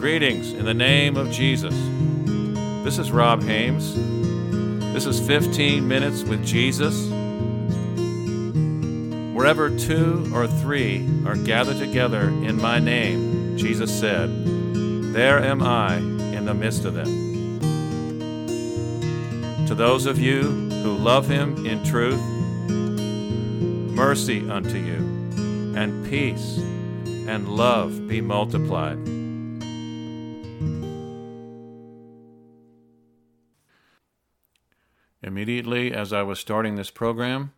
Greetings in the name of Jesus. This is Rob Haymes. This is 15 Minutes with Jesus. Wherever two or three are gathered together in my name, Jesus said, there am I in the midst of them. To those of you who love him in truth, mercy unto you, and peace and love be multiplied. As I was starting this program,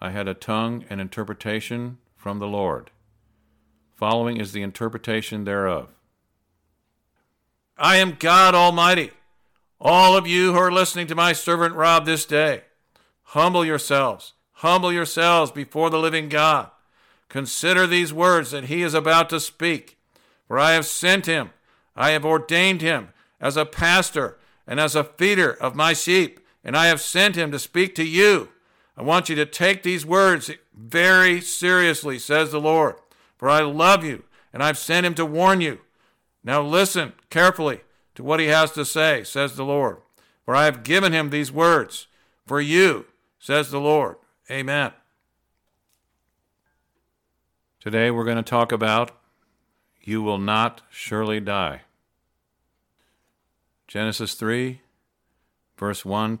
I had a tongue and interpretation from the Lord. Following is the interpretation thereof. I am God Almighty. All of you who are listening to my servant Rob this day, humble yourselves, humble yourselves before the living God. Consider these words that he is about to speak. For I have sent him, I have ordained him as a pastor and as a feeder of my sheep, and I have sent him to speak to you. I want you to take these words very seriously, says the Lord. For I love you, and I've sent him to warn you. Now listen carefully to what he has to say, says the Lord. For I have given him these words for you, says the Lord. Amen. Today we're going to talk about You Will Not Surely Die. Genesis 3, verse 1.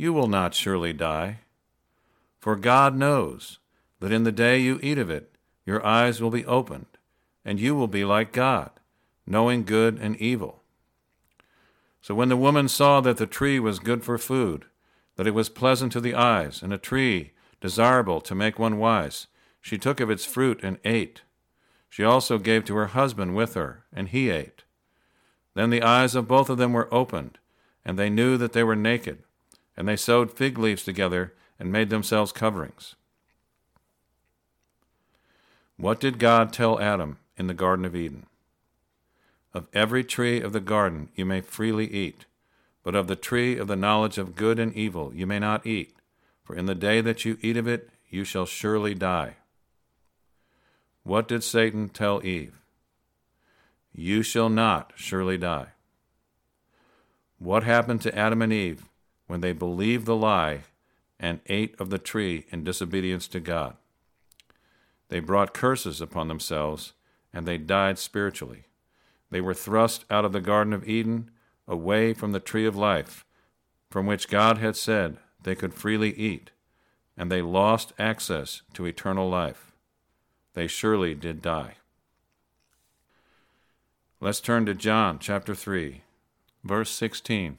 You will not surely die. For God knows that in the day you eat of it, your eyes will be opened, and you will be like God, knowing good and evil. So when the woman saw that the tree was good for food, that it was pleasant to the eyes, and a tree desirable to make one wise, she took of its fruit and ate. She also gave to her husband with her, and he ate. Then the eyes of both of them were opened, and they knew that they were naked, and they sewed fig leaves together and made themselves coverings. What did God tell Adam in the Garden of Eden? Of every tree of the garden you may freely eat, but of the tree of the knowledge of good and evil you may not eat, for in the day that you eat of it you shall surely die. What did Satan tell Eve? You shall not surely die. What happened to Adam and Eve when they believed the lie and ate of the tree in disobedience to God? They brought curses upon themselves and they died spiritually. They were thrust out of the Garden of Eden, away from the tree of life, from which God had said they could freely eat, and they lost access to eternal life. They surely did die. Let's turn to John chapter 3, verse 16.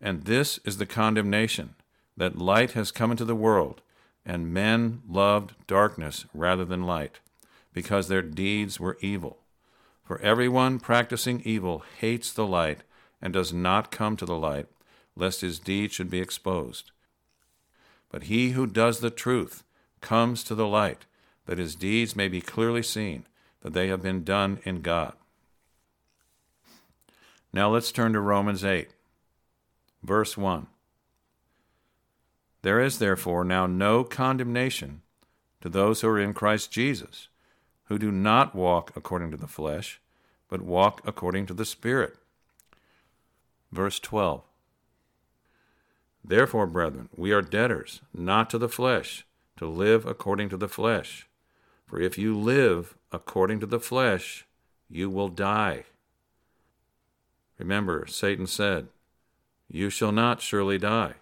And this is the condemnation that light has come into the world, and men loved darkness rather than light, because their deeds were evil. For everyone practicing evil hates the light and does not come to the light, lest his deeds should be exposed. But he who does the truth comes to the light, that his deeds may be clearly seen, that they have been done in God. Now let's turn to Romans 8, verse 1. There is therefore now no condemnation to those who are in Christ Jesus, who do not walk according to the flesh, but walk according to the Spirit. Verse 12. Therefore, brethren, we are debtors, not to the flesh, to live according to the flesh. For if you live according to the flesh, you will die. Remember, Satan said, You shall not surely die.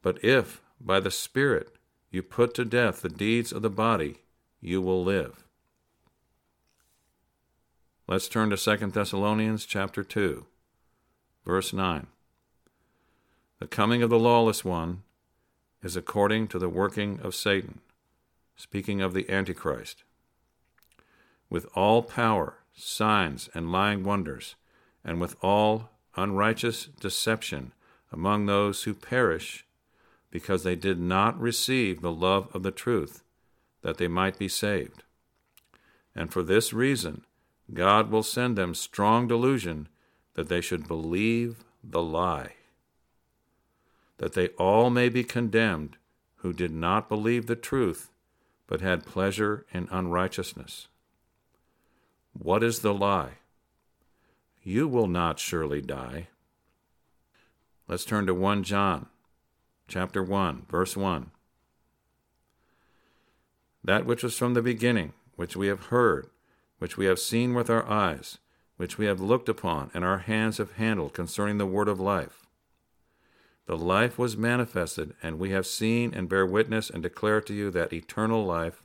But if, by the Spirit, you put to death the deeds of the body, you will live. Let's turn to 2 Thessalonians chapter 2, verse 9. The coming of the lawless one is according to the working of Satan, speaking of the Antichrist. With all power, signs, and lying wonders, and with all unrighteous deception among those who perish, because they did not receive the love of the truth, that they might be saved. And for this reason, God will send them strong delusion that they should believe the lie, that they all may be condemned who did not believe the truth, but had pleasure in unrighteousness. What is the lie? You will not surely die. Let's turn to 1 John chapter 1 verse 1. That which was from the beginning, which we have heard, which we have seen with our eyes, which we have looked upon, and our hands have handled concerning the word of life. The life was manifested, and we have seen and bear witness and declare to you that eternal life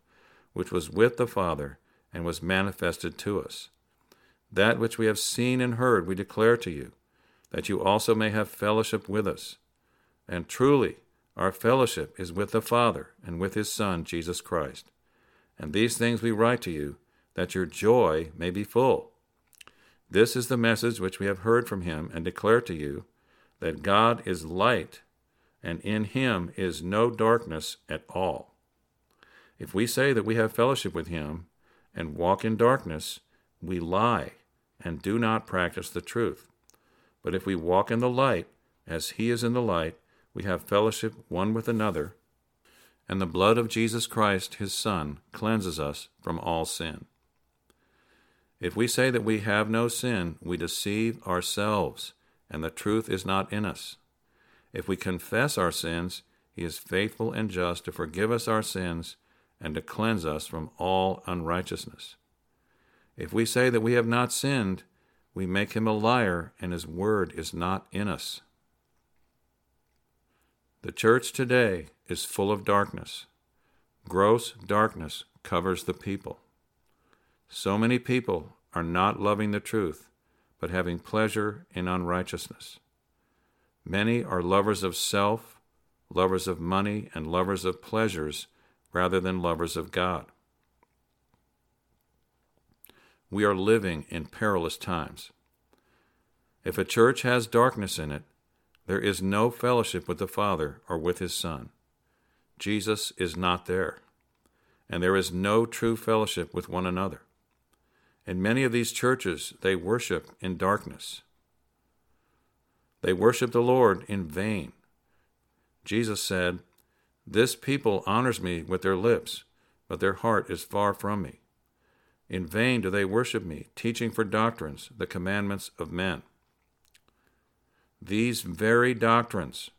which was with the Father and was manifested to us. That which we have seen and heard we declare to you, that you also may have fellowship with us. And truly, our fellowship is with the Father and with his Son, Jesus Christ. And these things we write to you, that your joy may be full. This is the message which we have heard from him and declare to you, that God is light, and in him is no darkness at all. If we say that we have fellowship with him and walk in darkness, we lie and do not practice the truth. But if we walk in the light, as he is in the light, we have fellowship one with another, and the blood of Jesus Christ, his Son, cleanses us from all sin. If we say that we have no sin, we deceive ourselves, and the truth is not in us. If we confess our sins, he is faithful and just to forgive us our sins and to cleanse us from all unrighteousness. If we say that we have not sinned, we make him a liar, and his word is not in us. The church today is full of darkness. Gross darkness covers the people. So many people are not loving the truth, but having pleasure in unrighteousness. Many are lovers of self, lovers of money, and lovers of pleasures rather than lovers of God. We are living in perilous times. If a church has darkness in it, there is no fellowship with the Father or with His Son. Jesus is not there, and there is no true fellowship with one another. In many of these churches, they worship in darkness. They worship the Lord in vain. Jesus said, This people honors me with their lips, but their heart is far from me. In vain do they worship me, teaching for doctrines the commandments of men. These very doctrines,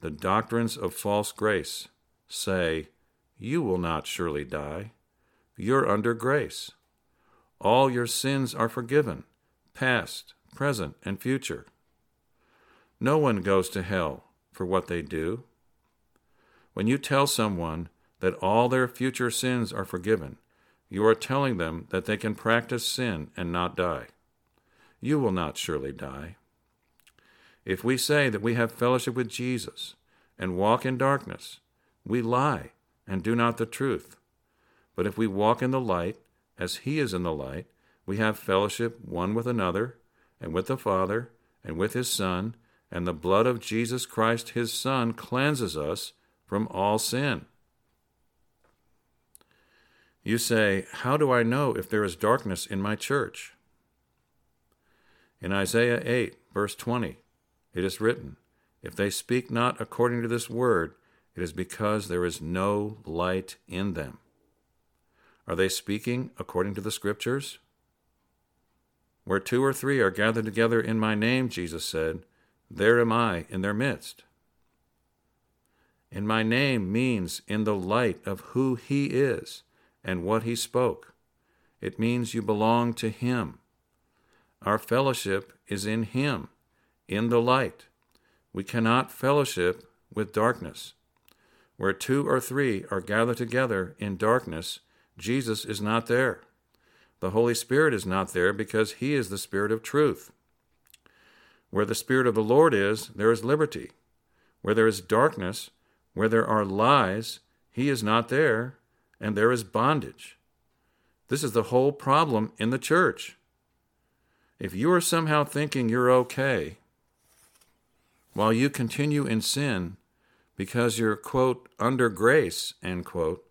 the doctrines of false grace, say, You will not surely die. You're under grace. All your sins are forgiven, past, present, and future. No one goes to hell for what they do. When you tell someone that all their future sins are forgiven, you are telling them that they can practice sin and not die. You will not surely die. If we say that we have fellowship with Jesus and walk in darkness, we lie and do not the truth. But if we walk in the light, as he is in the light, we have fellowship one with another, and with the Father, and with his Son, and the blood of Jesus Christ his Son cleanses us from all sin. You say, How do I know if there is darkness in my church? In Isaiah 8, verse 20, it is written, If they speak not according to this word, it is because there is no light in them. Are they speaking according to the Scriptures? Where two or three are gathered together in my name, Jesus said, there am I in their midst. In my name means in the light of who He is and what he spoke. It means you belong to him. our fellowship is in Him, in the light. We cannot fellowship with darkness. Where two or three are gathered together in darkness, Jesus is not there. The Holy Spirit is not there because He is the Spirit of truth. Where the Spirit of the Lord is, there is liberty. Where there is darkness, where there are lies, He is not there, and there is bondage. This is the whole problem in the church. If you are somehow thinking you're okay while you continue in sin because you're, quote, under grace, end quote,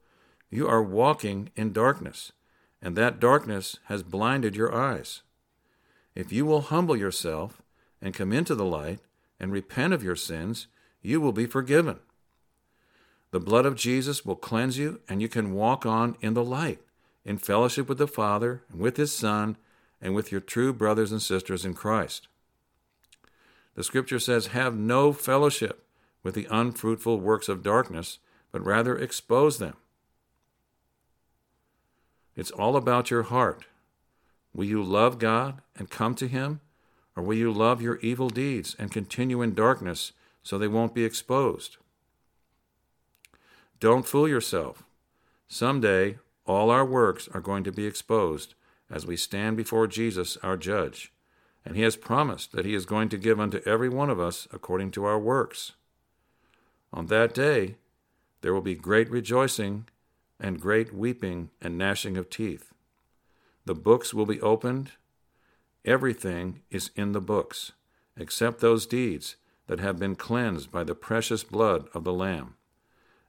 you are walking in darkness, and that darkness has blinded your eyes. If you will humble yourself and come into the light and repent of your sins, you will be forgiven. The blood of Jesus will cleanse you, and you can walk on in the light, in fellowship with the Father, and with His Son, and with your true brothers and sisters in Christ. The Scripture says, Have no fellowship with the unfruitful works of darkness, but rather expose them. It's all about your heart. Will you love God and come to Him, or will you love your evil deeds and continue in darkness so they won't be exposed? Don't fool yourself. Someday, all our works are going to be exposed as we stand before Jesus, our judge, and he has promised that he is going to give unto every one of us according to our works. On that day, there will be great rejoicing and great weeping and gnashing of teeth. The books will be opened. Everything is in the books, except those deeds that have been cleansed by the precious blood of the Lamb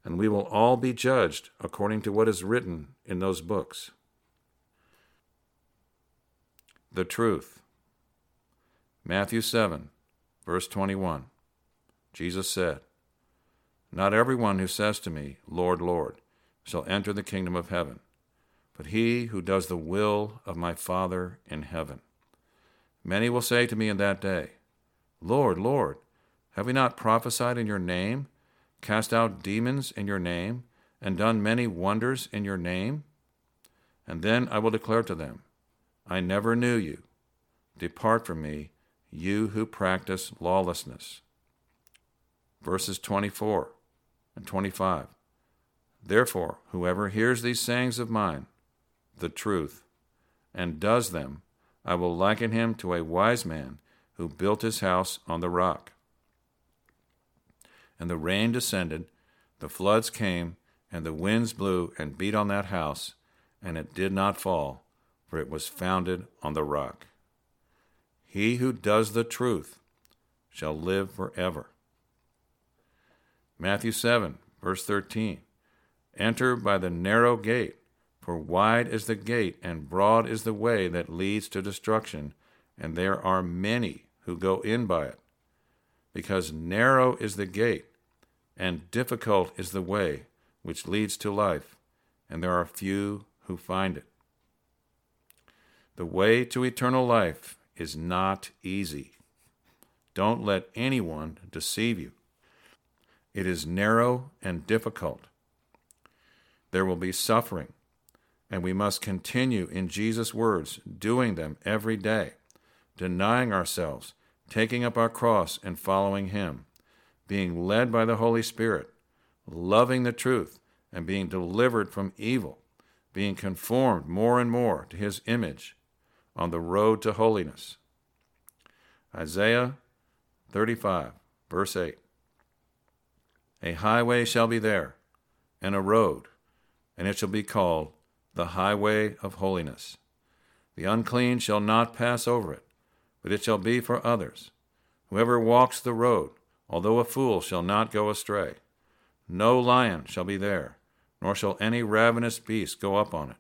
and we will all be judged according to what is written in those books. The truth. Matthew 7, verse 21. Jesus said, Not everyone who says to me, Lord, Lord, shall enter the kingdom of heaven, but he who does the will of my Father in heaven. Many will say to me in that day, Lord, Lord, have we not prophesied in your name? Cast out demons in your name, and done many wonders in your name? And then I will declare to them, I never knew you. Depart from me, you who practice lawlessness. Verses 24 and 25. Therefore, whoever hears these sayings of mine, the truth, and does them, I will liken him to a wise man who built his house on the rock and the rain descended, the floods came, and the winds blew and beat on that house, and it did not fall, for it was founded on the rock. He who does the truth shall live forever. Matthew 7, verse 13 Enter by the narrow gate, for wide is the gate and broad is the way that leads to destruction, and there are many who go in by it. Because narrow is the gate and difficult is the way which leads to life, and there are few who find it. The way to eternal life is not easy. Don't let anyone deceive you. It is narrow and difficult. There will be suffering, and we must continue in Jesus' words, doing them every day, denying ourselves, taking up our cross, and following Him being led by the Holy Spirit, loving the truth, and being delivered from evil, being conformed more and more to his image on the road to holiness. Isaiah 35, verse 8. A highway shall be there, and a road, and it shall be called the highway of holiness. The unclean shall not pass over it, but it shall be for others. Whoever walks the road, although a fool shall not go astray. No lion shall be there, nor shall any ravenous beast go up on it.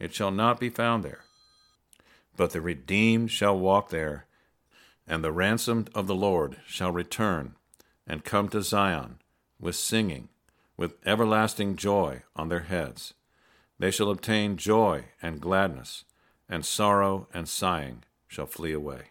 It shall not be found there. But the redeemed shall walk there, and the ransomed of the Lord shall return and come to Zion with singing, with everlasting joy on their heads. They shall obtain joy and gladness, and sorrow and sighing shall flee away.